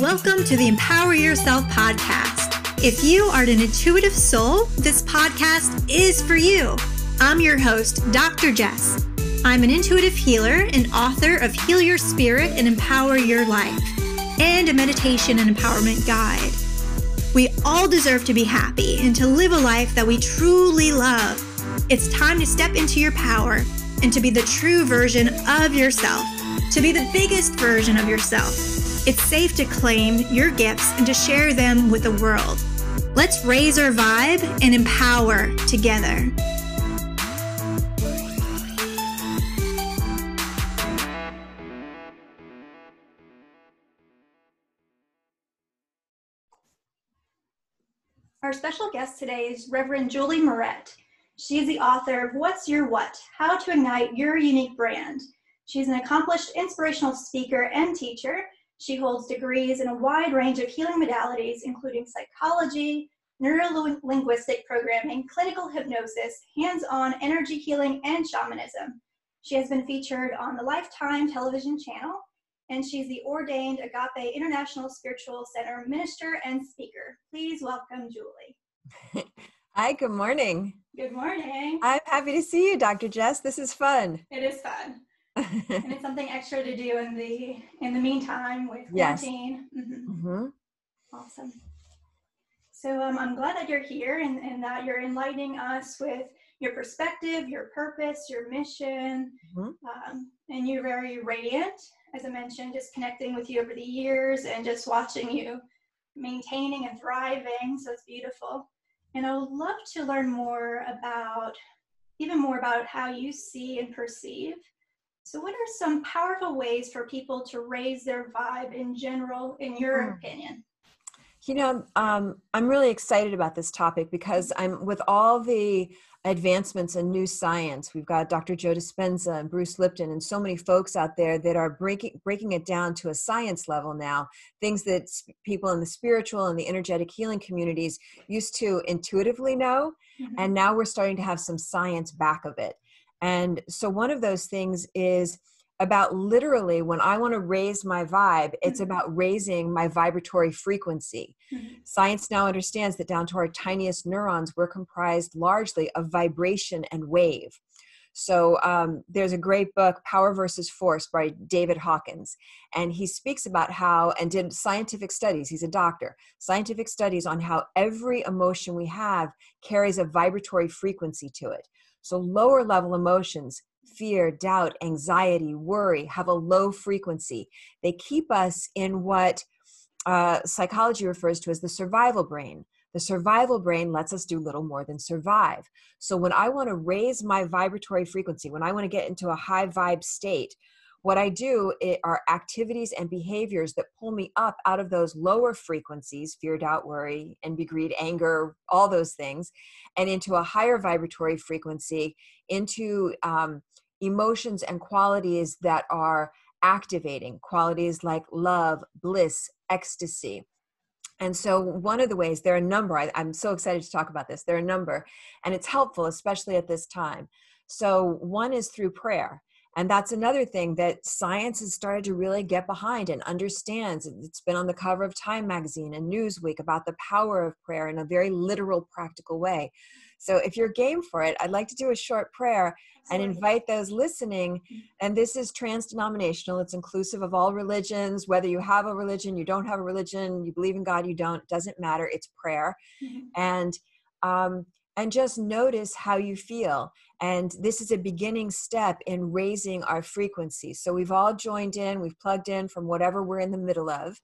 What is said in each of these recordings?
Welcome to the Empower Yourself podcast. If you are an intuitive soul, this podcast is for you. I'm your host, Dr. Jess. I'm an intuitive healer and author of Heal Your Spirit and Empower Your Life, and a meditation and empowerment guide. We all deserve to be happy and to live a life that we truly love. It's time to step into your power and to be the true version of yourself, to be the biggest version of yourself it's safe to claim your gifts and to share them with the world. Let's raise our vibe and empower together. Our special guest today is Reverend Julie Moret. She is the author of What's Your What? How to Ignite Your Unique Brand. She's an accomplished inspirational speaker and teacher she holds degrees in a wide range of healing modalities, including psychology, neurolinguistic programming, clinical hypnosis, hands-on energy healing, and shamanism. She has been featured on the Lifetime television channel, and she's the ordained Agape International Spiritual Center minister and speaker. Please welcome Julie. Hi, good morning. Good morning. I'm happy to see you, Dr. Jess. This is fun. It is fun and it's something extra to do in the in the meantime with quarantine. Yes. Mm-hmm. Mm-hmm. Awesome. So um, I'm glad that you're here and, and that you're enlightening us with your perspective, your purpose, your mission, mm-hmm. um, and you're very radiant. As I mentioned, just connecting with you over the years and just watching you maintaining and thriving. So it's beautiful. And I would love to learn more about, even more about how you see and perceive so, what are some powerful ways for people to raise their vibe in general, in your mm. opinion? You know, um, I'm really excited about this topic because I'm with all the advancements in new science. We've got Dr. Joe Dispenza and Bruce Lipton and so many folks out there that are breaking breaking it down to a science level now. Things that people in the spiritual and the energetic healing communities used to intuitively know, mm-hmm. and now we're starting to have some science back of it. And so one of those things is about literally when I want to raise my vibe, it's mm-hmm. about raising my vibratory frequency. Mm-hmm. Science now understands that down to our tiniest neurons, we're comprised largely of vibration and wave. So um, there's a great book, Power versus Force, by David Hawkins, and he speaks about how and did scientific studies. He's a doctor. Scientific studies on how every emotion we have carries a vibratory frequency to it. So, lower level emotions, fear, doubt, anxiety, worry, have a low frequency. They keep us in what uh, psychology refers to as the survival brain. The survival brain lets us do little more than survive. So, when I want to raise my vibratory frequency, when I want to get into a high vibe state, what I do are activities and behaviors that pull me up out of those lower frequencies fear, doubt, worry, envy, greed, anger, all those things, and into a higher vibratory frequency, into um, emotions and qualities that are activating, qualities like love, bliss, ecstasy. And so, one of the ways, there are a number, I, I'm so excited to talk about this, there are a number, and it's helpful, especially at this time. So, one is through prayer and that's another thing that science has started to really get behind and understands. It's been on the cover of Time magazine and Newsweek about the power of prayer in a very literal, practical way. So if you're game for it, I'd like to do a short prayer and invite those listening. And this is trans denominational, it's inclusive of all religions, whether you have a religion, you don't have a religion, you believe in God, you don't, doesn't matter. It's prayer. Mm-hmm. And um, and just notice how you feel. And this is a beginning step in raising our frequency. So we've all joined in, we've plugged in from whatever we're in the middle of.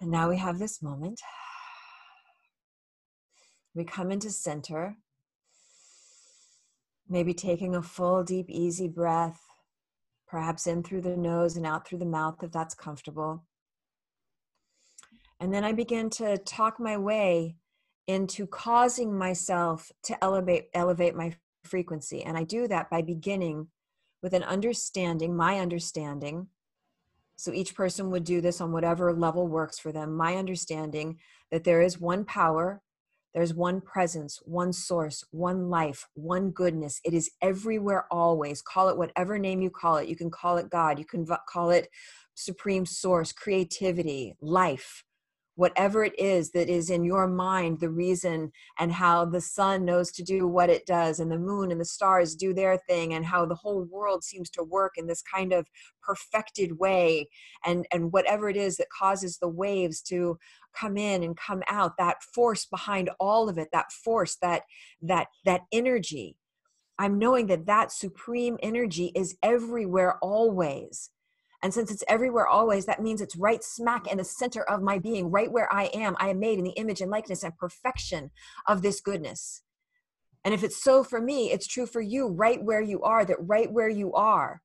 And now we have this moment. We come into center, maybe taking a full, deep, easy breath, perhaps in through the nose and out through the mouth if that's comfortable. And then I begin to talk my way into causing myself to elevate elevate my frequency and i do that by beginning with an understanding my understanding so each person would do this on whatever level works for them my understanding that there is one power There's one presence, one source, one life, one goodness. It is everywhere always. Call it whatever name you call it. You can call it God, you can call it supreme source, creativity, life whatever it is that is in your mind the reason and how the sun knows to do what it does and the moon and the stars do their thing and how the whole world seems to work in this kind of perfected way and and whatever it is that causes the waves to come in and come out that force behind all of it that force that that that energy. I'm knowing that that supreme energy is everywhere always and since it's everywhere always, that means it's right smack in the center of my being, right where I am. I am made in the image and likeness and perfection of this goodness. And if it's so for me, it's true for you right where you are, that right where you are,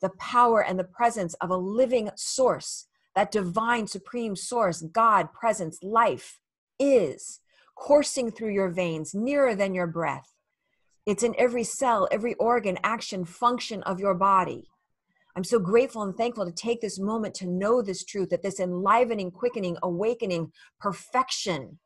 the power and the presence of a living source, that divine supreme source, God, presence, life, is coursing through your veins, nearer than your breath. It's in every cell, every organ, action, function of your body. I'm so grateful and thankful to take this moment to know this truth that this enlivening, quickening, awakening perfection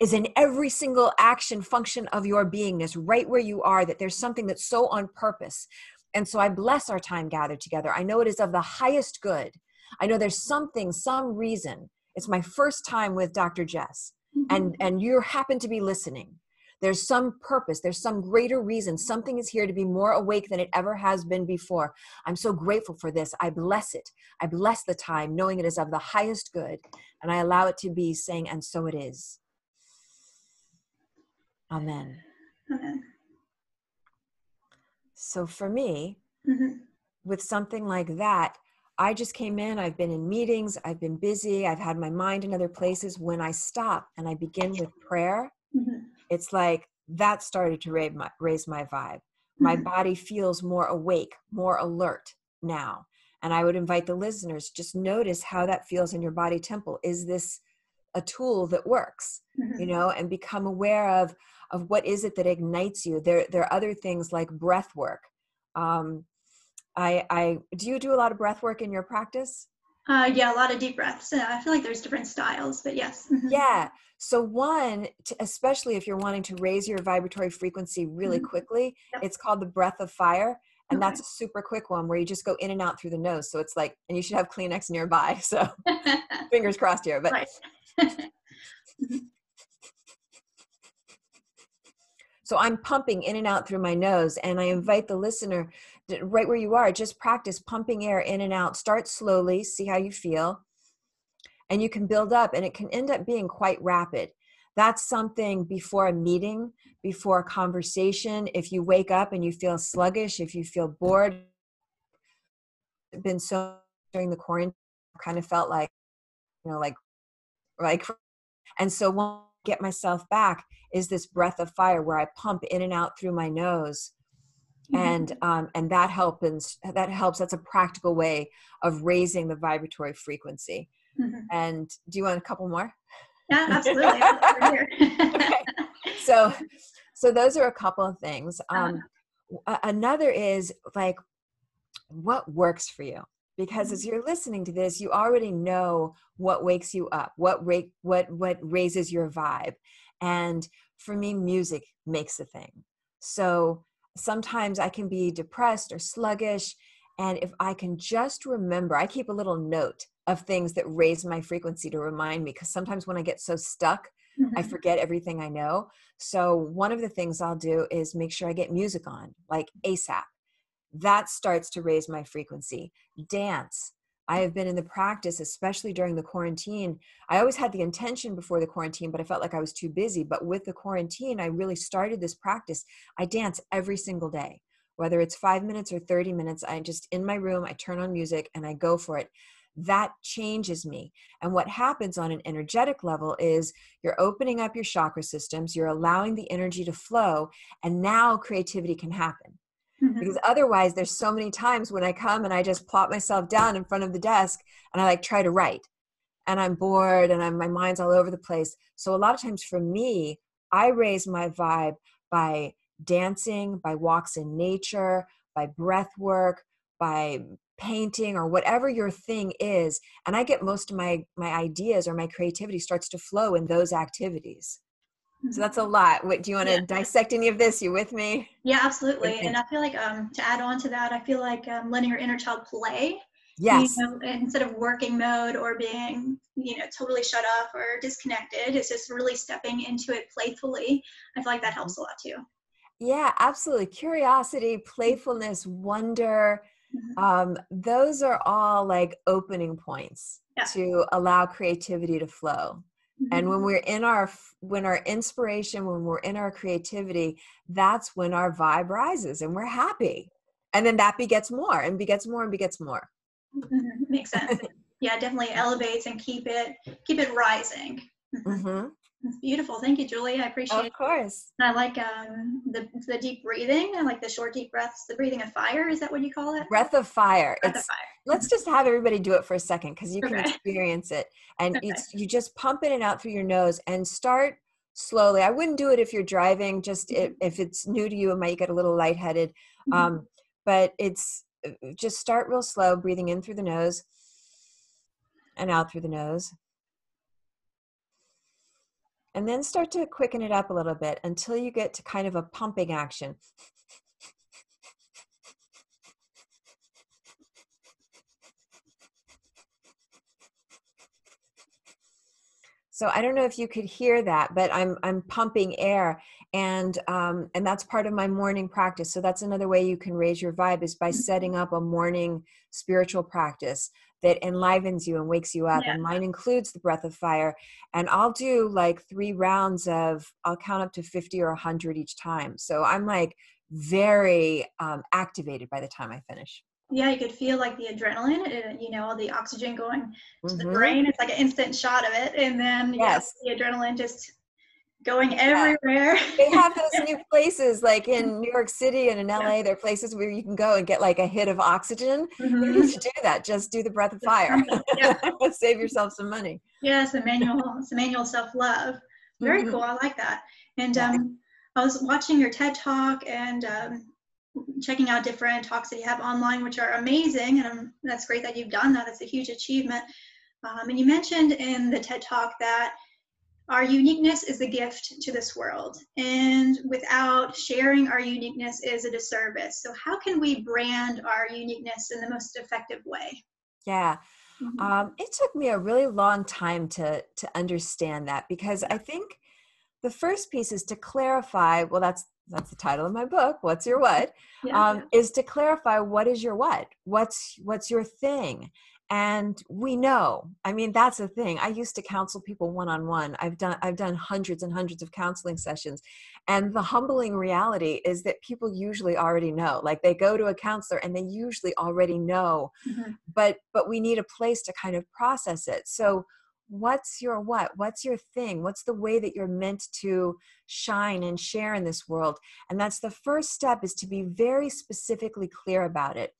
is in every single action function of your beingness, right where you are, that there's something that's so on purpose. And so I bless our time gathered together. I know it is of the highest good. I know there's something, some reason. It's my first time with Dr. Jess, mm-hmm. and and you happen to be listening there's some purpose, there's some greater reason. Something is here to be more awake than it ever has been before. I'm so grateful for this. I bless it. I bless the time, knowing it is of the highest good, and I allow it to be, saying, and so it is. Amen. Amen. So for me, mm-hmm. with something like that, I just came in, I've been in meetings, I've been busy, I've had my mind in other places. When I stop and I begin with prayer, mm-hmm it's like that started to raise my, raise my vibe. My mm-hmm. body feels more awake, more alert now. And I would invite the listeners just notice how that feels in your body temple. Is this a tool that works? Mm-hmm. You know, and become aware of of what is it that ignites you. There there are other things like breath work. Um, I I do you do a lot of breath work in your practice? Uh, yeah, a lot of deep breaths. I feel like there's different styles, but yes. Mm-hmm. Yeah. So one, especially if you're wanting to raise your vibratory frequency really mm-hmm. quickly, yep. it's called the breath of fire. And okay. that's a super quick one where you just go in and out through the nose. So it's like, and you should have Kleenex nearby. So fingers crossed here. But so I'm pumping in and out through my nose, and I invite the listener right where you are, just practice pumping air in and out. Start slowly, see how you feel. And you can build up, and it can end up being quite rapid. That's something before a meeting, before a conversation. If you wake up and you feel sluggish, if you feel bored, been so during the quarantine, kind of felt like, you know, like, like, and so I get myself back is this breath of fire where I pump in and out through my nose Mm-hmm. and um, and that helps that helps that's a practical way of raising the vibratory frequency mm-hmm. and do you want a couple more yeah absolutely okay. so so those are a couple of things um, uh-huh. another is like what works for you because mm-hmm. as you're listening to this you already know what wakes you up what rate what what raises your vibe and for me music makes a thing so sometimes I can be depressed or sluggish. And if I can just remember, I keep a little note of things that raise my frequency to remind me because sometimes when I get so stuck, mm-hmm. I forget everything I know. So, one of the things I'll do is make sure I get music on, like ASAP. That starts to raise my frequency. Dance. I have been in the practice, especially during the quarantine. I always had the intention before the quarantine, but I felt like I was too busy. But with the quarantine, I really started this practice. I dance every single day, whether it's five minutes or 30 minutes. I just in my room, I turn on music and I go for it. That changes me. And what happens on an energetic level is you're opening up your chakra systems, you're allowing the energy to flow, and now creativity can happen mm-hmm. because otherwise there's so many times when i come and i just plop myself down in front of the desk and i like try to write. And i'm bored and I'm, my mind's all over the place. So a lot of times for me i raise my vibe by dancing by walks in nature by breath work by painting or whatever your thing is. And i get most of my my ideas or my creativity starts to flow in those activities So that's a lot. What, do you want to yeah. dissect any of this? You with me? Yeah, absolutely. And I feel like um, to add on to that, I feel like um, letting your inner child play. Yes. You know, instead of working mode or being, you know, totally shut off or disconnected, it's just really stepping into it playfully. I feel like that helps a lot too. Yeah, absolutely. Curiosity, playfulness, wonder. Mm-hmm. Um, those are all like opening points yeah. to allow creativity to flow and when mm-hmm. we're in our when our inspiration when we're in our creativity that's when our vibe rises and we're happy and then that begets more and begets more and begets more mm-hmm. makes sense yeah definitely elevates and keep it keep it rising mm-hmm. It's beautiful. Thank you, Julie. I appreciate it. Of course. I like um, the the deep breathing. I like the short, deep breaths. The breathing of fire. Is that what you call it? Breath of fire. Breath it's, of fire. Let's just have everybody do it for a second because you can okay. experience it, and okay. you just pump in and out through your nose and start slowly. I wouldn't do it if you're driving. Just mm-hmm. if, if it's new to you, it might get a little lightheaded. Mm-hmm. Um, but it's uh, just start real slow, breathing in through the nose and out through the nose and then start to quicken it up a little bit until you get to kind of a pumping action. So I don't know if you could hear that, but I'm I'm pumping air, and um, and that's part of my morning practice. So that's another way you can raise your vibe is by mm-hmm. setting up a morning spiritual practice that enlivens you and wakes you up. Yeah. And mine includes the breath of fire. And I'll do like three rounds of, I'll count up to 50 or 100 each time. So I'm like very um, activated by the time I finish. Yeah, you could feel like the adrenaline, uh, you know, all the oxygen going to mm-hmm. the brain. It's like an instant shot of it. And then yes. the adrenaline just going everywhere. they have those new places like in New York City and in LA. Yeah. There are places where you can go and get like a hit of oxygen. Mm-hmm. You need to do that. Just do the breath of fire. Save yourself some money. Yeah, Yes, manual, it's manual self love. Very mm-hmm. cool. I like that. And um, I was watching your TED talk and um, checking out different talks that you have online, which are amazing. And um, that's great that you've done that. It's a huge achievement. Um, and you mentioned in the TED talk that our uniqueness is a gift to this world and without sharing our uniqueness is a disservice. So how can we brand our uniqueness in the most effective way? Yeah. Mm-hmm. um, it took me a really long time to to understand that because i think the first piece is to clarify well that's that's the title of my book what's your what? Yeah, um, is to clarify what is your what? What's what's your thing and we know i mean that's the thing i used to counsel people one on one i've done i've done hundreds and hundreds of counseling sessions and the humbling reality is that people usually already know like they go to a counselor and they usually already know mm-hmm. but but we need a place to kind of process it. So what's your what? What's your thing? What's the way that you're meant to shine and share in this world? And that's the first step is to be very specifically clear about it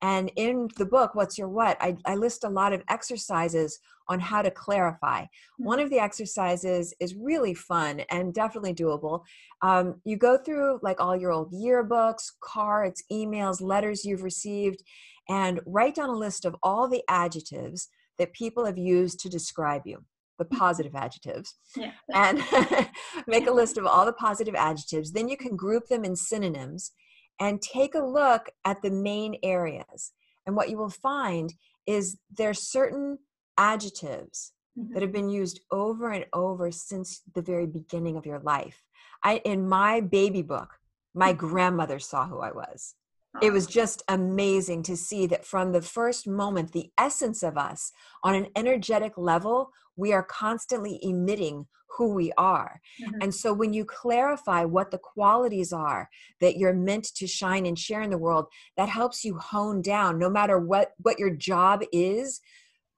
and in the book, What's Your What, I, I list a lot of exercises on how to clarify. Hmm. One of the exercises is really fun and definitely doable. Um, you go through like all your old yearbooks, cards, emails, letters you've received, and write down a list of all the adjectives that people have used to describe you the hmm. positive adjectives yeah. and make a list of all the positive adjectives then you can group them in synonyms and take a look at the main areas. And what you will find is there's certain adjectives mm-hmm. that have been used over and over since the very beginning of your life. I in my baby book, my mm-hmm. grandmother saw who I was. It was just amazing to see that from the first moment, the essence of us on an energetic level, we are constantly emitting who we are. Mm-hmm. And so when you clarify what the qualities are that you're meant to shine and share in the world, that helps you hone down no matter what what your job is,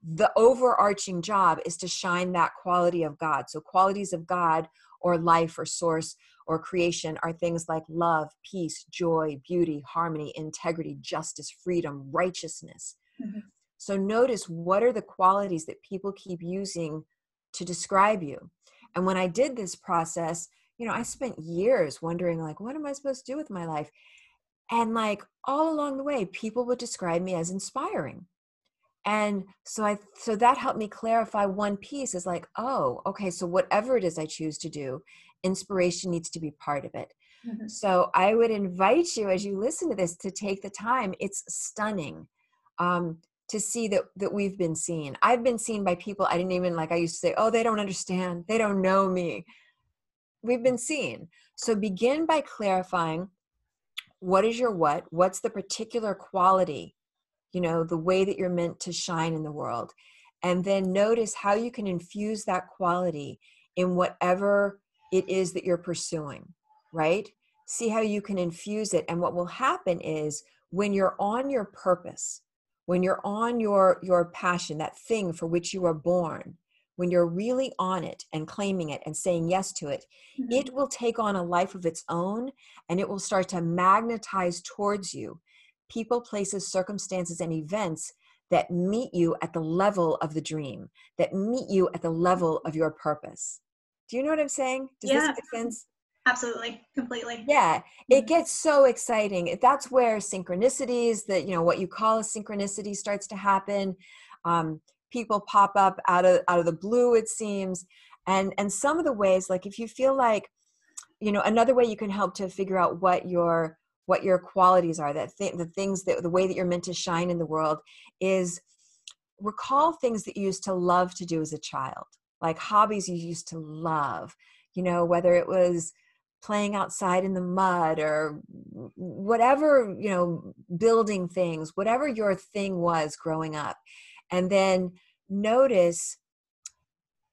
the overarching job is to shine that quality of God. So qualities of God or life or source or creation are things like love, peace, joy, beauty, harmony, integrity, justice, freedom, righteousness. Mm-hmm. So notice what are the qualities that people keep using to describe you. And when I did this process, you know, I spent years wondering, like, what am I supposed to do with my life? And like all along the way, people would describe me as inspiring. And so i so that helped me clarify one piece is like oh okay so whatever it is i choose to do inspiration needs to be part of it. Mm-hmm. so i would invite you as you listen to this to take the time. It's stunning um, to see that that we've been seen. I've been seen by people i didn't even like i used to say oh they don't understand. They don't know me. We've been seen. So begin by clarifying what is your what? What's the particular quality you know the way that you're meant to shine in the world. And then notice how you can infuse that quality in whatever it is that you're pursuing right? See how you can infuse it. And what will happen is when you're on your purpose when you're on your your passion that thing for which you were born when you're really on it and claiming it and saying yes to it mm-hmm. it will take on a life of its own and it will start to magnetize towards you people, places, circumstances, and events that meet you at the level of the dream, that meet you at the level of your purpose. Do you know what I'm saying? Does yeah. this make sense? Absolutely, completely. Yeah, it gets so exciting. That's where synchronicities, that you know what you call a synchronicity, starts to happen. Um, people pop up out of out of the blue, it seems, and and some of the ways, like if you feel like, you know, another way you can help to figure out what your what your qualities are that th- the things that the way that you're meant to shine in the world is recall things that you used to love to do as a child like hobbies you used to love you know whether it was playing outside in the mud or whatever you know building things whatever your thing was growing up. And then notice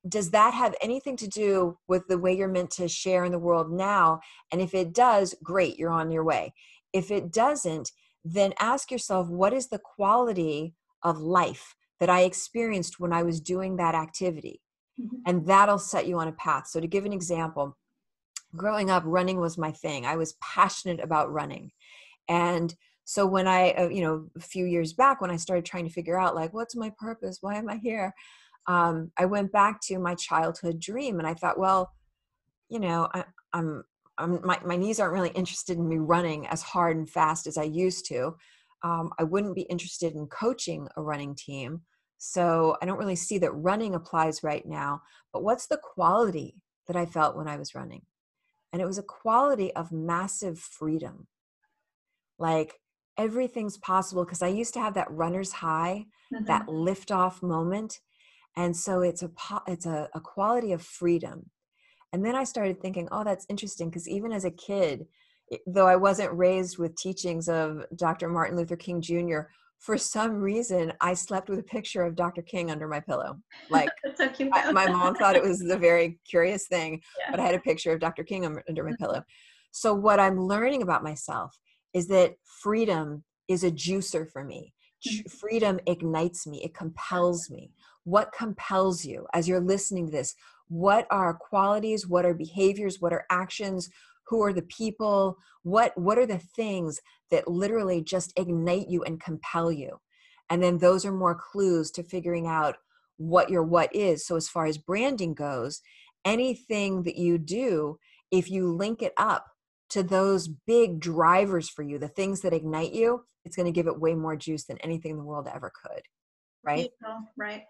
does that have anything to do with the way you're meant to share in the world now? And if it does, great, you're on your way. If it doesn't, then ask yourself what is the quality of life that I experienced when I was doing that activity? Mm-hmm. And that'll set you on a path. So, to give an example, growing up, running was my thing. I was passionate about running. And so when I, uh, you know, a few years back, when I started trying to figure out, like, what's my purpose? Why am I here? Um, I went back to my childhood dream and I thought, well, you know, I, I'm, I'm my, my knees aren't really interested in me running as hard and fast as I used to. Um, I wouldn't be interested in coaching a running team. So I don't really see that running applies right now. But what's the quality that I felt when I was running? And it was a quality of massive freedom. Like everything's possible because I used to have that runner's high, mm-hmm. that lift off moment and so it's a it's a, a quality of freedom. And then i started thinking oh that's interesting because even as a kid though i wasn't raised with teachings of dr martin luther king jr for some reason i slept with a picture of dr king under my pillow. Like so I, my mom thought it was a very curious thing yeah. but i had a picture of dr king under my pillow. So what i'm learning about myself is that freedom is a juicer for me. Mm-hmm. freedom ignites me it compels me what compels you as you're listening to this? What are qualities? What are behaviors? What are actions? Who are the people? What what are the things that literally just ignite you and compel you? And then those are more clues to figuring out what your what is. So as far as branding goes anything that you do if you link it up to those big drivers for you the things that ignite you it's going to give it way more juice than anything in the world ever could right? Right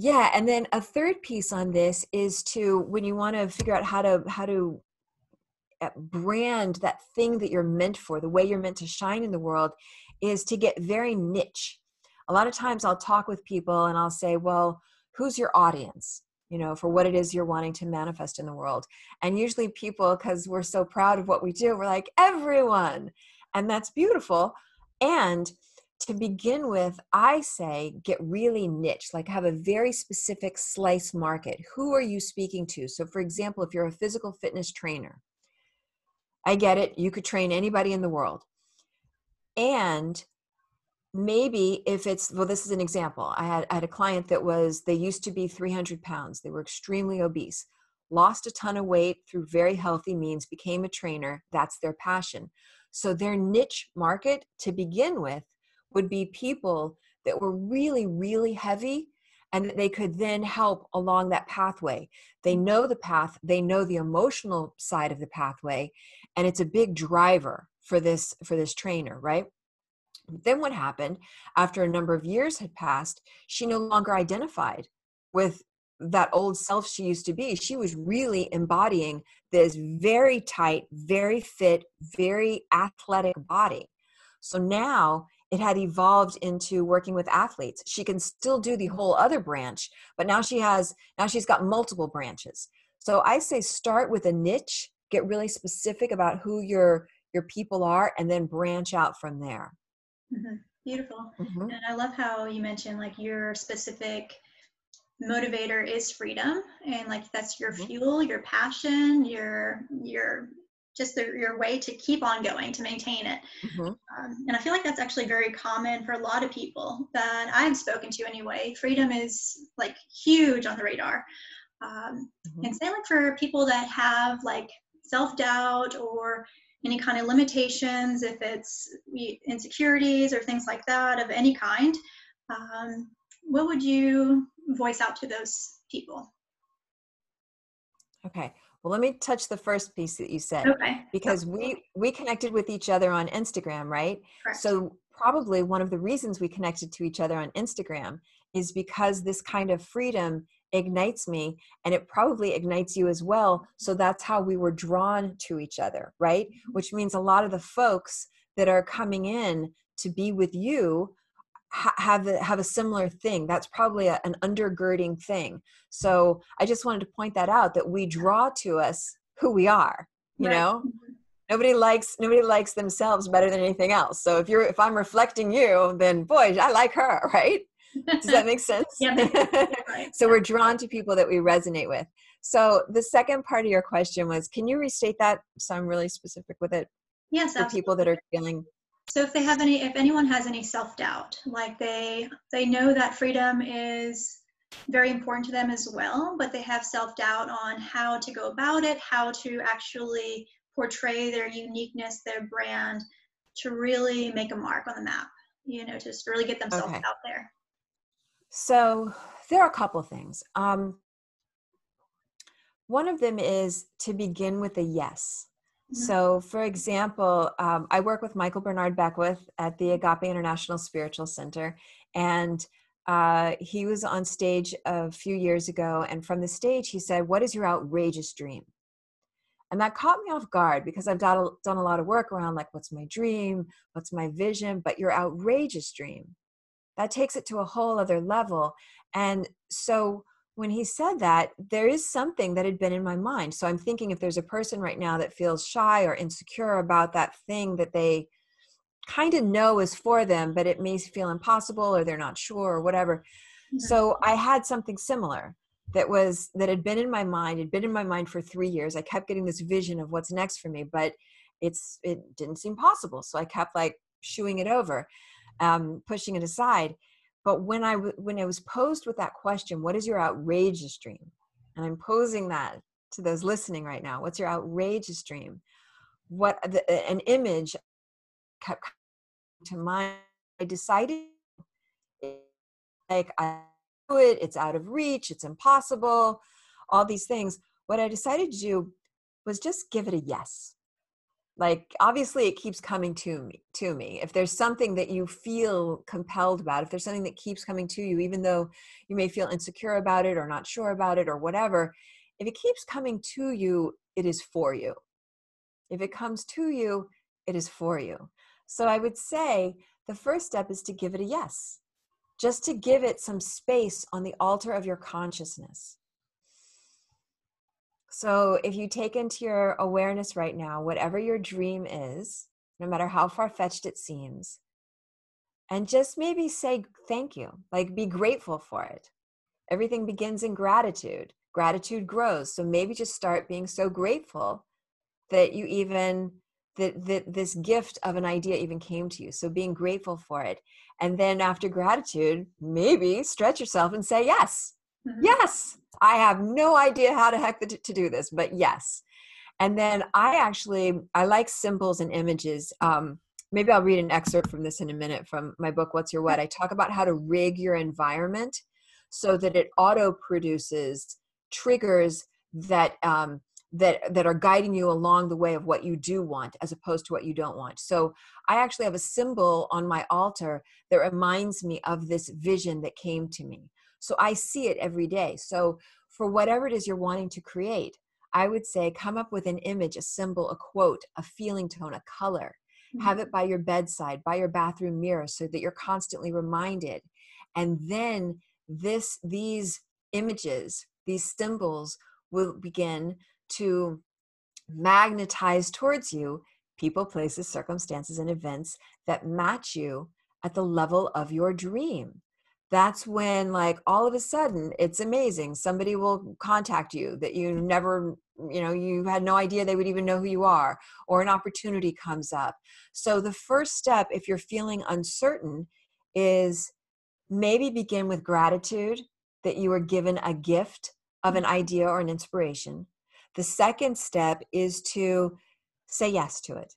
yeah and then a third piece on this is to when you want to figure out how to how to uh, brand that thing that you're meant for the way you're meant to shine in the world is to get very niche. A lot of times i'll talk with people and i'll say well who's your audience? You know for what it is you're wanting to manifest in the world. And usually people because we're so proud of what we do we're like everyone! And that's beautiful. And to begin with, I say get really niche, like have a very specific slice market. Who are you speaking to? So, for example, if you're a physical fitness trainer, I get it, you could train anybody in the world. And maybe if it's, well, this is an example. I had, I had a client that was, they used to be 300 pounds, they were extremely obese, lost a ton of weight through very healthy means, became a trainer. That's their passion. So, their niche market to begin with would be people that were really, really heavy and that they could then help along that pathway. They mm. know the path, they know the emotional side of the pathway, and it's a big driver for this for this trainer, right? then what happened after a number of years had passed she no longer identified with that old self she used to be she was really embodying this very tight very fit very athletic body so now it had evolved into working with athletes she can still do the whole other branch but now she has now she's got multiple branches so i say start with a niche get really specific about who your your people are and then branch out from there mm-hmm. beautiful mm-hmm. and i love how you mentioned like your specific motivator is freedom and like that's your mm-hmm. fuel your passion your your just the, your way to keep on going to maintain it mm-hmm. um, and i feel like that's actually very common for a lot of people that i've spoken to anyway freedom is like huge on the radar um, mm-hmm. and say like for people that have like self-doubt or any kind of limitations if it's insecurities or things like that of any kind um, what would you voice out to those people? Okay. Well, let me touch the first piece that you said. Okay. Because we we connected with each other on Instagram, right? Correct. So probably one of the reasons we connected to each other on Instagram is because this kind of freedom ignites me and it probably ignites you as well. So that's how we were drawn to each other, right? Mm-hmm. Which means a lot of the folks that are coming in to be with you have a, have a similar thing that's probably a, an undergirding thing. So i just wanted to point that out that we draw to us who we are you right. know? Mm-hmm. nobody likes nobody likes themselves better than anything else. So if you're if i'm reflecting you then boy i like her right? Does that make sense? Yeah so we're drawn to people that we resonate with. So the second part of your question was can you restate that? So i'm really specific with it. Yes for absolutely. people that are feeling so if they have any, if anyone has any self-doubt, like they they know that freedom is very important to them as well, but they have self-doubt on how to go about it, how to actually portray their uniqueness, their brand, to really make a mark on the map. You know, to just really get themselves okay. out there. So there are a couple things. Um, one of them is to begin with a yes. So, for example, um, I work with Michael Bernard Beckwith at the Agape International Spiritual Center, and uh, he was on stage a few years ago. And from the stage, he said, What is your outrageous dream? And that caught me off guard because I've done a, done a lot of work around like, what's my dream? What's my vision? But your outrageous dream, that takes it to a whole other level. And so, when he said that, there is something that had been in my mind. So I'm thinking if there's a person right now that feels shy or insecure about that thing that they kind of know is for them, but it may feel impossible or they're not sure or whatever. So I had something similar that was that had been in my mind, had been in my mind for three years. I kept getting this vision of what's next for me, but it's it didn't seem possible. So I kept like shooing it over, um, pushing it aside but when I when I was posed with that question, what is your outrageous dream? And I'm posing that to those listening right now. What's your outrageous dream? What the, an image kept coming to mind. I decided like I do it. It's out of reach. It's impossible. All these things. What I decided to do was just give it a yes like obviously it keeps coming to me to me. If there's something that you feel compelled about if there's something that keeps coming to you even though you may feel insecure about it or not sure about it or whatever if it keeps coming to you it is for you. If it comes to you it is for you. So i would say the first step is to give it a yes. Just to give it some space on the altar of your consciousness so if you take into your awareness right now, whatever your dream is, no matter how far fetched it seems, and just maybe say thank you, like be grateful for it. Everything begins in gratitude. Gratitude grows. So maybe just start being so grateful that you even that, that this gift of an idea even came to you. So being grateful for it. And then after gratitude, maybe stretch yourself and say yes. Mm-hmm. Yes, I have no idea how to heck to do this, but yes. And then I actually I like symbols and images. Um, maybe I'll read an excerpt from this in a minute from my book What's Your What. I talk about how to rig your environment so that it auto produces triggers that um, that that are guiding you along the way of what you do want as opposed to what you don't want so i actually have a symbol on my altar that reminds me of this vision that came to me so i see it every day so for whatever it is you're wanting to create i would say come up with an image a symbol a quote a feeling tone a color mm-hmm. have it by your bedside by your bathroom mirror so that you're constantly reminded and then this these images these symbols will begin to magnetize towards you people, places, circumstances, and events that match you at the level of your dream. That's when, like, all of a sudden, it's amazing. Somebody will contact you that you mm. never, mm, you know, you had no idea they would even know who you are, or an opportunity comes up. So, the first step, if you're feeling uncertain, is maybe begin with gratitude that you were given a gift of an mm. idea or an inspiration the second step is to say yes to it.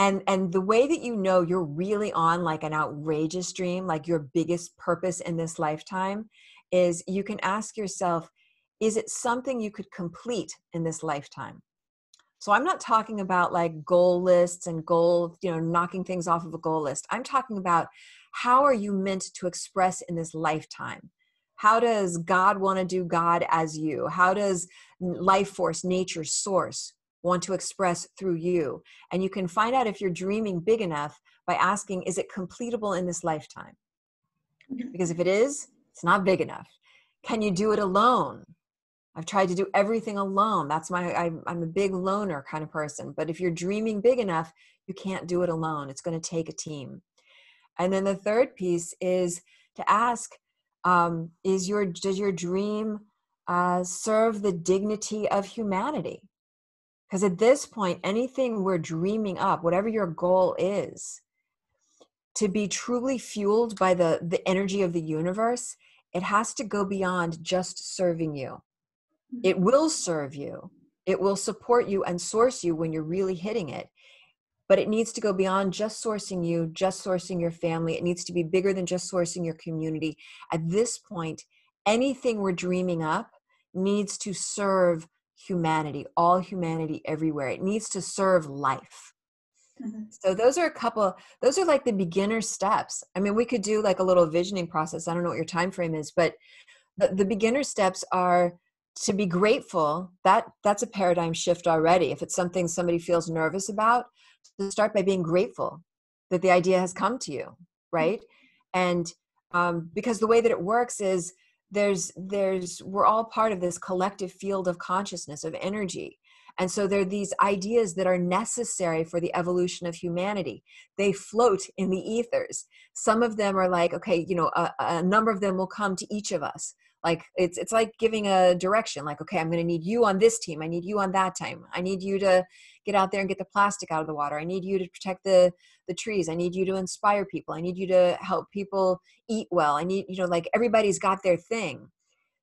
And and the way that you know you're really on like an outrageous dream, like your biggest purpose in this lifetime is you can ask yourself is it something you could complete in this lifetime? So I'm not talking about like goal lists and goal, you know, knocking things off of a goal list. I'm talking about how are you meant to express in this lifetime? How does God want to do God as you? How does life force, nature, source want to express through you? And you can find out if you're dreaming big enough by asking, is it completable in this lifetime? Mm-hmm. Because if it is, it's not big enough. Can you do it alone? I've tried to do everything alone. That's my, I'm a big loner kind of person. But if you're dreaming big enough, you can't do it alone. It's going to take a team. And then the third piece is to ask, um, is your does your dream uh, serve the dignity of humanity because at this point anything we're dreaming up whatever your goal is to be truly fueled by the the energy of the universe it has to go beyond just serving you it mm-hmm. will serve you it will support you and source you when you're really hitting it but it needs to go beyond just sourcing you, just sourcing your family. It needs to be bigger than just sourcing your community. At this point, anything we're dreaming up needs to serve humanity, all humanity everywhere. It needs to serve life. Mm-hmm. So those are a couple those are like the beginner steps. I mean, we could do like a little visioning process. I don't know what your time frame is, but the, the beginner steps are to be grateful. That that's a paradigm shift already. If it's something somebody feels nervous about, to start by being grateful that the idea has come to you mm. right and um, because the way that it works is there's there's we're all part of this collective field of consciousness of energy. And so there are these ideas that are necessary for the evolution of humanity. They float in the ethers. Some of them are like okay you know a, a number of them will come to each of us. Like it's it's like giving a direction like okay i'm going to need you on this team i need you on that time i need you to get out there and get the plastic out of the water i need you to protect the the trees i need you to inspire people i need you to help people eat well i need you know like everybody's got their thing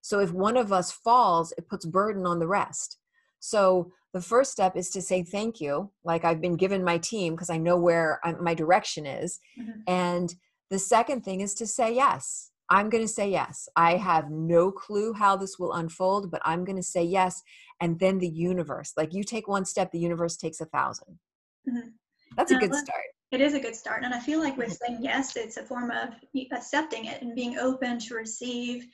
so if one of us falls it puts burden on the rest so the first step is to say thank you like i've been given my team because i know where I'm, my direction is mm-hmm. and the second thing is to say yes I'm going to say yes. I have no clue how this will unfold, but I'm going to say yes. And then the universe, like you take one step, the universe takes a 1000 mm-hmm. That's a good start. It is a good start. And I feel like with mm-hmm. saying yes, it's a form of accepting it and being open to receive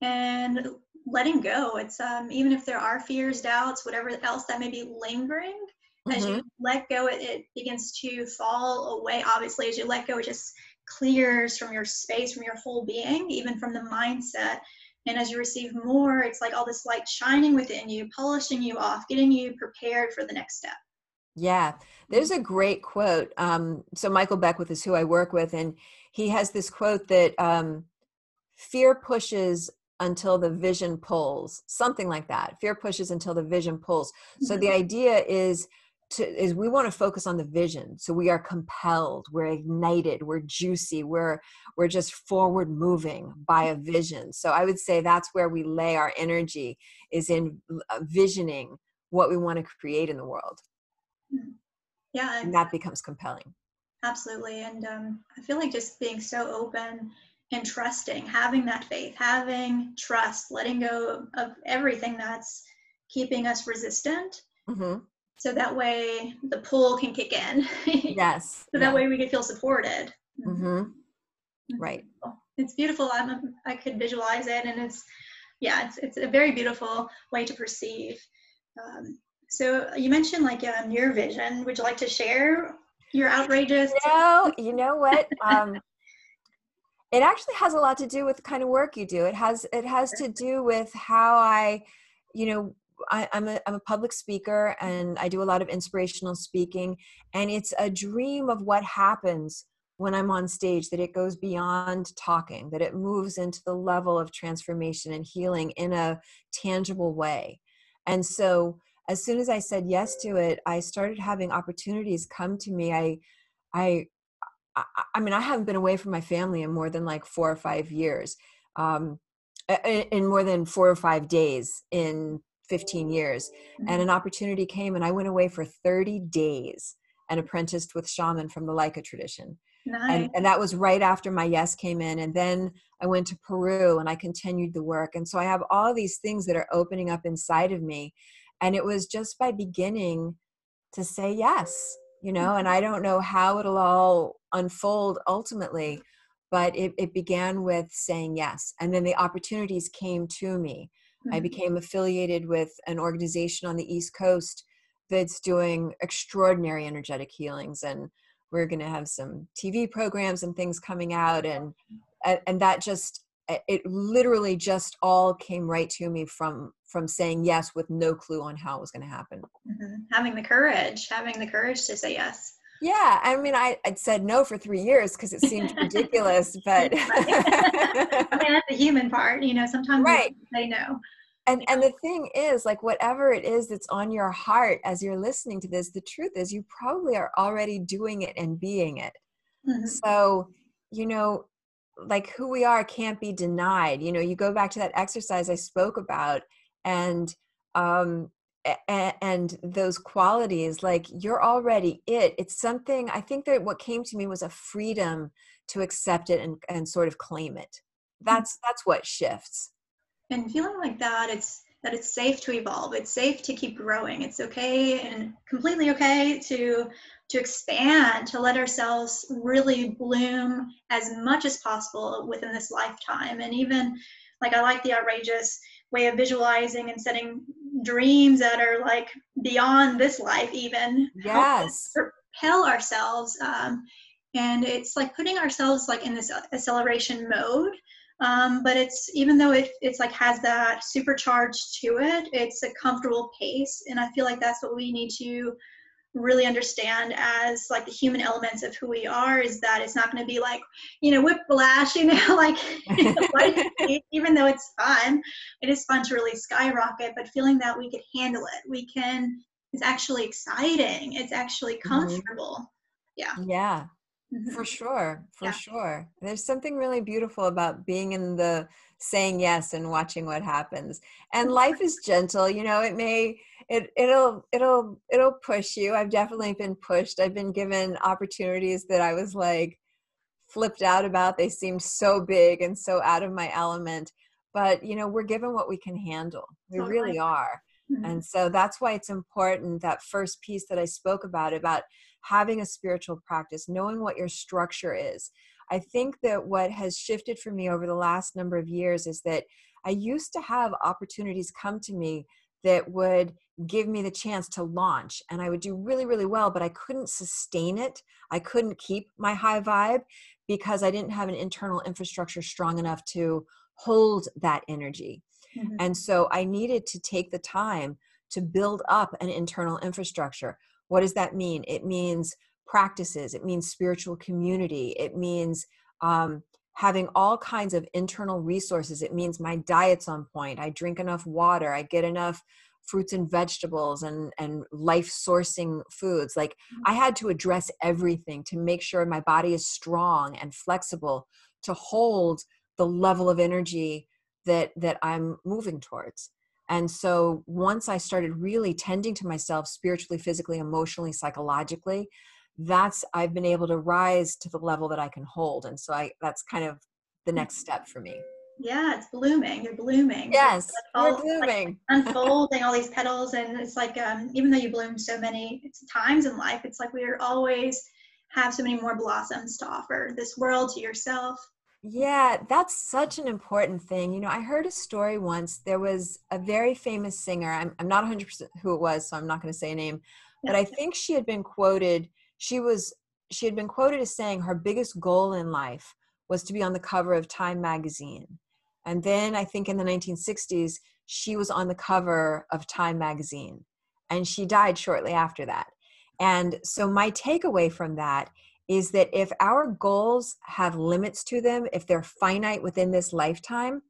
and letting go. It's um, even if there are fears, doubts, whatever else that may be lingering, mm-hmm. as you mm-hmm. let go, it, it begins to fall away. Obviously, as you let go, it just clears from your space, from your whole being, even from the mindset. And as you receive more, it's like all this light shining within you, polishing you off, getting you prepared for the next step. Yeah, there's a great quote. Um, so Michael Beckwith is who I work with, and he has this quote that um, fear pushes until the vision pulls, something like that. Fear pushes until the vision pulls. So the mm-hmm. idea is to is we want to focus on the vision so we are compelled we're ignited we're juicy we're we're just forward moving by a vision so i would say that's where we lay our energy is in uh, visioning what we want to create in the world. Yeah and that becomes compelling absolutely and um, i feel like just being so open and trusting having that faith having trust letting go of everything that's keeping us resistant. Mm-hmm. So that way the pull can kick in. Yes. so that way we can feel supported. Mm-hmm. Right. It's beautiful. I'm a, I could visualize it, and it's yeah, it's it's a very beautiful way to perceive. Um, so you mentioned like um, your vision. Would you like to share your outrageous? You know, you know what? Um, it actually has a lot to do with the kind of work you do. It has it has to do with how I, you know, I, am a I'm a public speaker and I do a lot of inspirational speaking, and it's a dream of what happens when I'm on stage that it goes beyond talking, that it moves into the level of transformation and healing in a tangible way. And so as soon as I said yes to it, I started having opportunities come to me. I I I, mean, I haven't been away from my family in more than like four or five years, um, in, more than four or five days in 15 years. And Mm-hmm. an opportunity came, and I went away for 30 days and apprenticed with shaman from the Laika tradition Nice. and, and that was right after my yes came in and then i went to peru and i continued the work and so i have all these things that are opening up inside of me and it was just by beginning to say yes you know and i don't know how it'll all unfold ultimately but it, it began with saying yes and then the opportunities came to me. I Mhm. became affiliated with an organization on the east coast that's doing extraordinary energetic healings and we're going to have some tv programs and things coming out and, and that just it literally just all came right to me from from saying yes with no clue on how it was going to happen Mhm. Having the courage, having the courage to say yes. yeah i mean i i'd said no for three years because it seemed ridiculous but I mean, that's the human part. You know, sometimes Right. say no. and and the thing is like whatever it is that's on your heart as you're listening to this the truth is you probably are already doing it and being it Mhm. so you know like who we are can't be denied you know you go back to that exercise i spoke about and um a- and those qualities like you're already it it's something i think that what came to me was a freedom to accept it and, and sort of claim it. That's that's what shifts. And feeling like that it's that it's safe to evolve it's safe to keep growing it's okay and completely okay to to expand to let ourselves really bloom as much as possible within this lifetime. And even like i like the outrageous way of visualizing and setting dreams that are like beyond this life even. Yes. propel ourselves um, and it's like putting ourselves like in this acceleration mode. Um, but it's even though it, it's like has that supercharged to it it's a comfortable pace. And i feel like that's what we need to really understand as like the human elements of who we are is that it's not going to be like you know whiplash you know like even though it's fun it is fun to really skyrocket but feeling that we could handle it we can it's actually exciting it's actually Mhm. comfortable yeah Mhm. for sure for Yeah. sure there's something really beautiful about being in the saying yes and watching what happens. And life is gentle you know it may it it'll it'll it'll push you. I've definitely been pushed. I've been given opportunities that i was like flipped out about. They seemed so big and so out of my element. But you know we're given what we can handle. We really are. Mhm. and so that's why it's important that first piece that I spoke about about having a spiritual practice, knowing what your structure is. I think that what has shifted for me over the last number of years is that I used to have opportunities come to me that would give me the chance to launch and I would do really, really well, but I couldn't sustain it. I couldn't keep my high vibe because I didn't have an internal infrastructure strong enough to hold that energy. Mhm. And so I needed to take the time to build up an internal infrastructure. What does that mean? It means practices, it means spiritual community, it means um, having all kinds of internal resources. It means my diet's on point. I drink enough water, I get enough fruits and vegetables and and life sourcing foods like i had to address everything to make sure my body is strong and flexible to hold the level of energy that that i'm moving towards and so once i started really tending to myself spiritually physically emotionally psychologically that's i've been able to rise to the level that i can hold and so i that's kind of the next step for me yeah, it's blooming. You're blooming. Yes, It's you're all, like, blooming. unfolding all these petals, and it's like um, even though you bloom so many times in life, it's like we're always have so many more blossoms to offer this world to yourself. Yeah, that's such an important thing. You know, I heard a story once. There was a very famous singer. I'm, I'm not 100% who it was, so I'm not going to say a name, but I think she had been quoted. She was she had been quoted as saying her biggest goal in life was to be on the cover of Time magazine. And then I think in the 1960s, she was on the cover of Time magazine, and she died shortly after that. And so my takeaway from that is that if our goals have limits to them, if they're finite within this lifetime,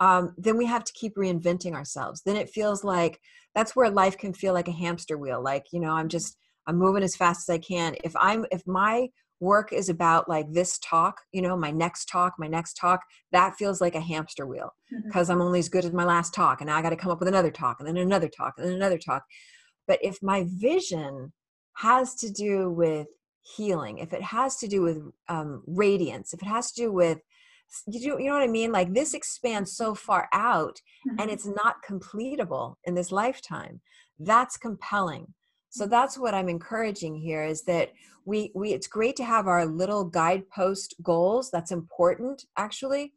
um, then we have to keep reinventing ourselves. Then it feels like that's where life can feel like a hamster wheel. Like, you know, I'm just, I'm moving as fast as I can. If I'm, if my work is about like this talk, you know, my next talk, my next talk, that feels like a hamster wheel because I'm only as good as my last talk. And now I got to come up with another talk and then another talk and then another talk. But if my vision has to do with healing, if it has to do with um, radiance, if it has to do with you know, you know what I mean? Like this expands so far out and Mhm. it's not completable in this lifetime. That's compelling. So that's what I'm encouraging here is that we we it's great to have our little guidepost goals. That's important actually.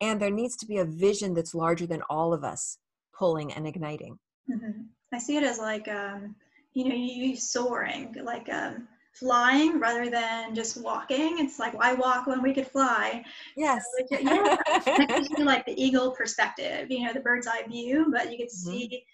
And there needs to be a vision that's larger than all of us pulling and igniting. Mhm. I see it as like, um, you know, you soaring, like um, flying rather than just walking. It's like, why walk when we could fly? Yes. So yeah, that gives you like the eagle perspective, you know, the bird's eye view, but you can Mhm. see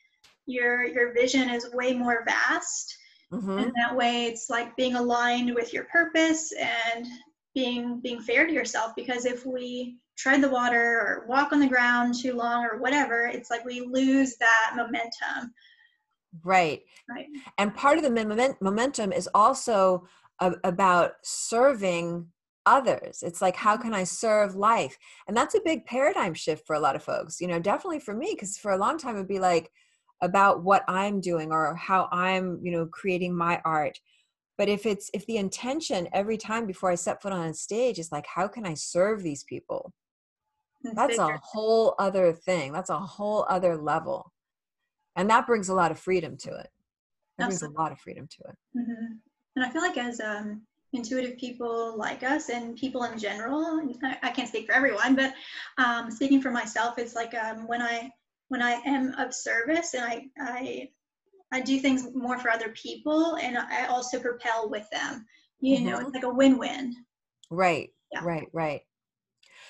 your your vision is way more vast. Mhm. And that way it's like being aligned with your purpose and being being fair to yourself because if we tread the water or walk on the ground too long or whatever, it's like we lose that momentum. Right. Right. And part of the momen- momentum is also a- about serving others. It's like, how can I serve life? And that's a big paradigm shift for a lot of folks, you know, definitely for me, because for a long time it'd be like about what I'm doing or how I'm, you know, creating my art. But if it's, if the intention every time before I set foot on a stage is like, how can I serve these people? That's a whole other thing. That's a whole other level. And that brings a lot of freedom to it. That brings a lot of freedom to it. Mhm. And I feel like as um, intuitive people like us and people in general, I, I can't speak for everyone, but um, speaking for myself, it's like um, when I when I am of service and I I I do things more for other people and I also propel with them. You know, Mhm. it's like a win-win. Right, Yeah. right, right.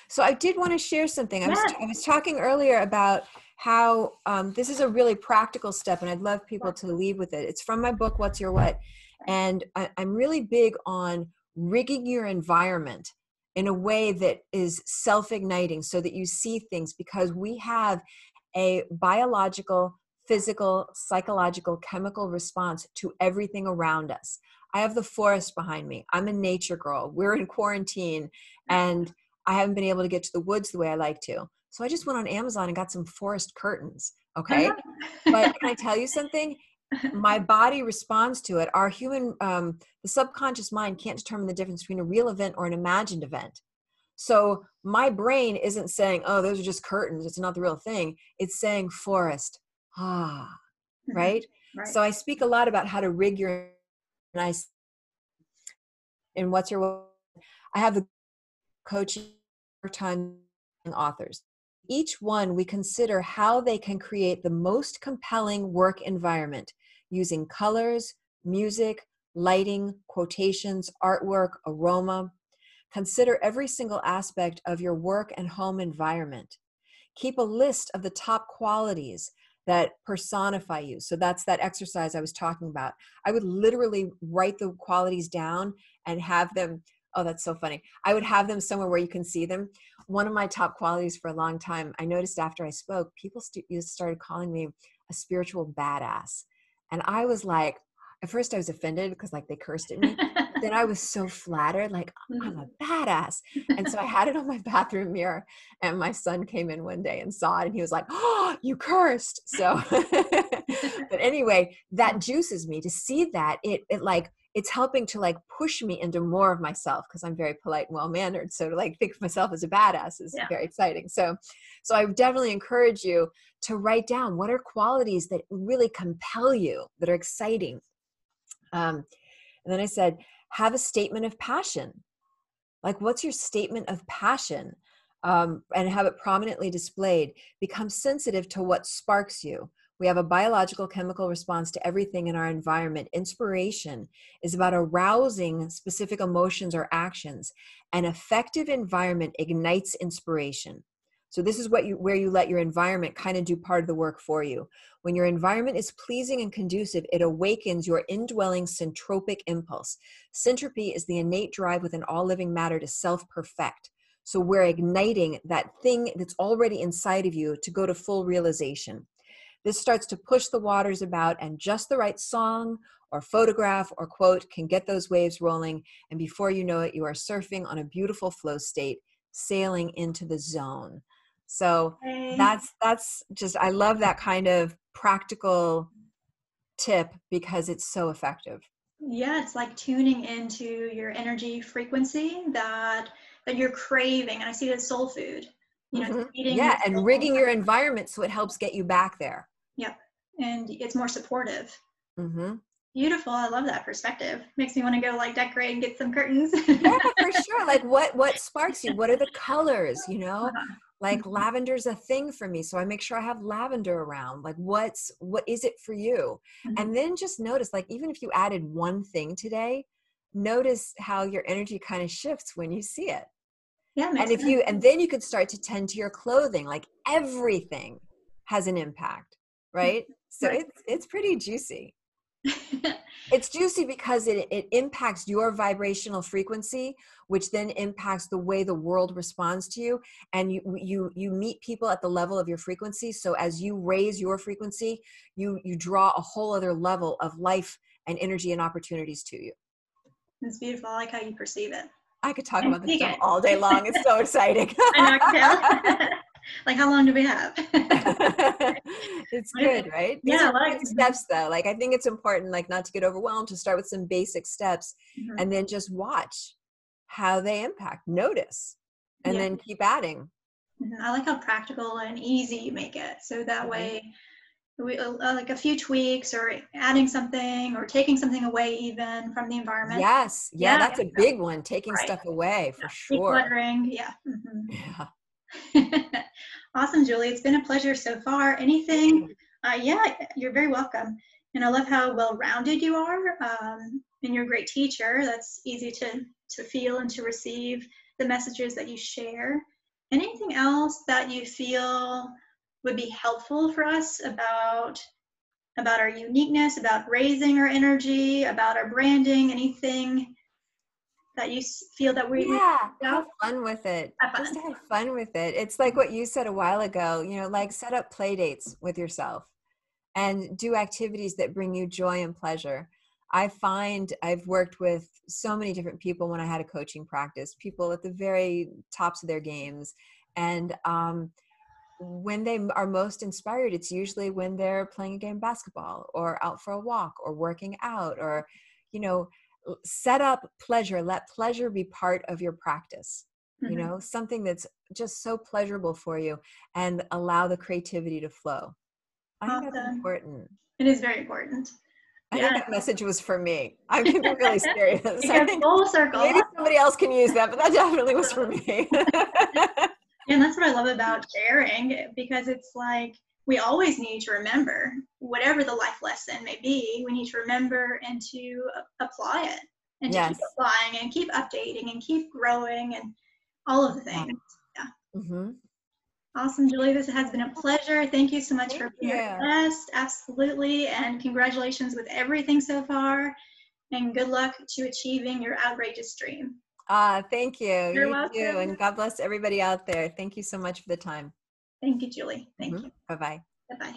So I did want to share something. I was Yes. I was talking earlier about how um, this is a really practical step, and I'd love people to leave with it. It's from my book, What's Your What, and I, I'm really big on rigging your environment in a way that is self-igniting, so that you see things because we have a biological, physical, psychological, chemical response to everything around us. I have the forest behind me. I'm a nature girl. We're in quarantine and I haven't been able to get to the woods the way I like to. So I just went on Amazon and got some forest curtains. Okay. But can I tell you something? My body responds to it. Our human, um, the subconscious mind can't determine the difference between a real event or an imagined event. So my brain isn't saying, oh, those are just curtains. It's not the real thing. It's saying forest. Ah, right? right. So I speak a lot about how to rig your s- and what's your I have the coaching time authors. Each one we consider how they can create the most compelling work environment using colors, music, lighting, quotations, artwork, aroma. Consider every single aspect of your work and home environment. Keep a list of the top qualities that personify you. So that's that exercise I was talking about. I would literally write the qualities down and have them. Oh, that's so funny. I would have them somewhere where you can see them. One of my top qualities for a long time, I noticed after I spoke, people st- started calling me a spiritual badass. And I was like, at first I was offended because like they cursed at me. then I was so flattered, like I'm a badass. And so I had it on my bathroom mirror. And my son came in one day and saw it and he was like, Oh, you cursed. So but anyway, that juices me to see that. It it like it's helping to like push me into more of myself because i'm very polite and well mannered so to like think of myself as a badass is yeah. very exciting so so i definitely encourage you to write down what are qualities that really compel you that are exciting um, and then i said have a statement of passion like what's your statement of passion um, and have it prominently displayed become sensitive to what sparks you we have a biological chemical response to everything in our environment. Inspiration is about arousing specific emotions or actions. An effective environment ignites inspiration. So this is what you where you let your environment kind of do part of the work for you. When your environment is pleasing and conducive, it awakens your indwelling centropic impulse. Centropy is the innate drive within all living matter to self-perfect. So we're igniting that thing that's already inside of you to go to full realization. This starts to push the waters about, and just the right song or photograph or quote can get those waves rolling. And before you know it, you are surfing on a beautiful flow state, sailing into the zone. So okay. that's that's just I love that kind of practical tip because it's so effective. Yeah, it's like tuning into your energy frequency that that you're craving. And I see it as soul food. You know, mm-hmm. yeah, and rigging your environment so it helps get you back there. Yep. And it's more supportive. Mm-hmm. Beautiful. I love that perspective. Makes me want to go like decorate and get some curtains. yeah, for sure. Like what what sparks you? What are the colors? You know, uh-huh. Like mm-hmm. lavender's a thing for me, so I make sure I have lavender around. Like what's what is it for you? Mm-hmm. And then just notice, like even if you added one thing today, notice how your energy kind of shifts when you see it. Yeah. And if sense. you and then you could start to tend to your clothing. Like everything has an impact right? So right. it's it's pretty juicy. It's juicy because it, it impacts your vibrational frequency which then impacts the way the world responds to you. And you you you meet people at the level of your frequency. So as you raise your frequency you you draw a whole other level of life and energy and opportunities to you. It's beautiful. I like how you perceive it. I could talk about this all day long. It's so exciting. I know, like how long do we have? It's good right? These yeah like, steps though. Like i think it's important like not to get overwhelmed to start with some basic steps mm-hmm. and then just watch how they impact. Notice and yeah. then keep adding. Mm-hmm. i like how practical and easy you make it. So that mm-hmm. way we, uh, like a few tweaks or adding something or taking something away even from the environment. Yes. Yeah, yeah. that's a big one taking right. stuff away for yeah. sure. Decluttering yeah. Mm-hmm. yeah awesome, Julie. It's been a pleasure so far. Anything? Uh, yeah, you're very welcome. And I love how well-rounded you are. Um, and you're a great teacher. That's easy to to feel and to receive the messages that you share. Anything else that you feel would be helpful for us about about our uniqueness, about raising our energy, about our branding? Anything that you feel that we yeah have? fun with it. Have fun. just have fun with it. It's like what you said a while ago you know like set up play dates with yourself and do activities that bring you joy and pleasure. I find i've worked with so many different people when i had a coaching practice people at the very tops of their games. And um, when they are most inspired it's usually when they're playing a game of basketball or out for a walk or working out or you know set up pleasure let pleasure be part of your practice mm-hmm. you know something that's just so pleasurable for you and allow the creativity to flow i awesome. think that's important it is very important I yeah. think that message was for me. I'm being really serious. I think full circle. Maybe somebody else can use that, but that definitely was for me. and that's what I love about sharing because it's like we always need to remember whatever the life lesson may be we need to remember and to apply it. And to yes. keep applying and keep updating and keep growing and all of the things. Yeah. Mm-hmm. awesome julie. This has been a pleasure. Thank you so much thank for being our guest. Absolutely. And congratulations with everything so far. And good luck to achieving your outrageous dream. Ah uh, thank you. You're you welcome. too and god bless everybody out there. Thank you so much for the time Thank you, Julie. Thank mm-hmm. you. Bye bye. Bye bye.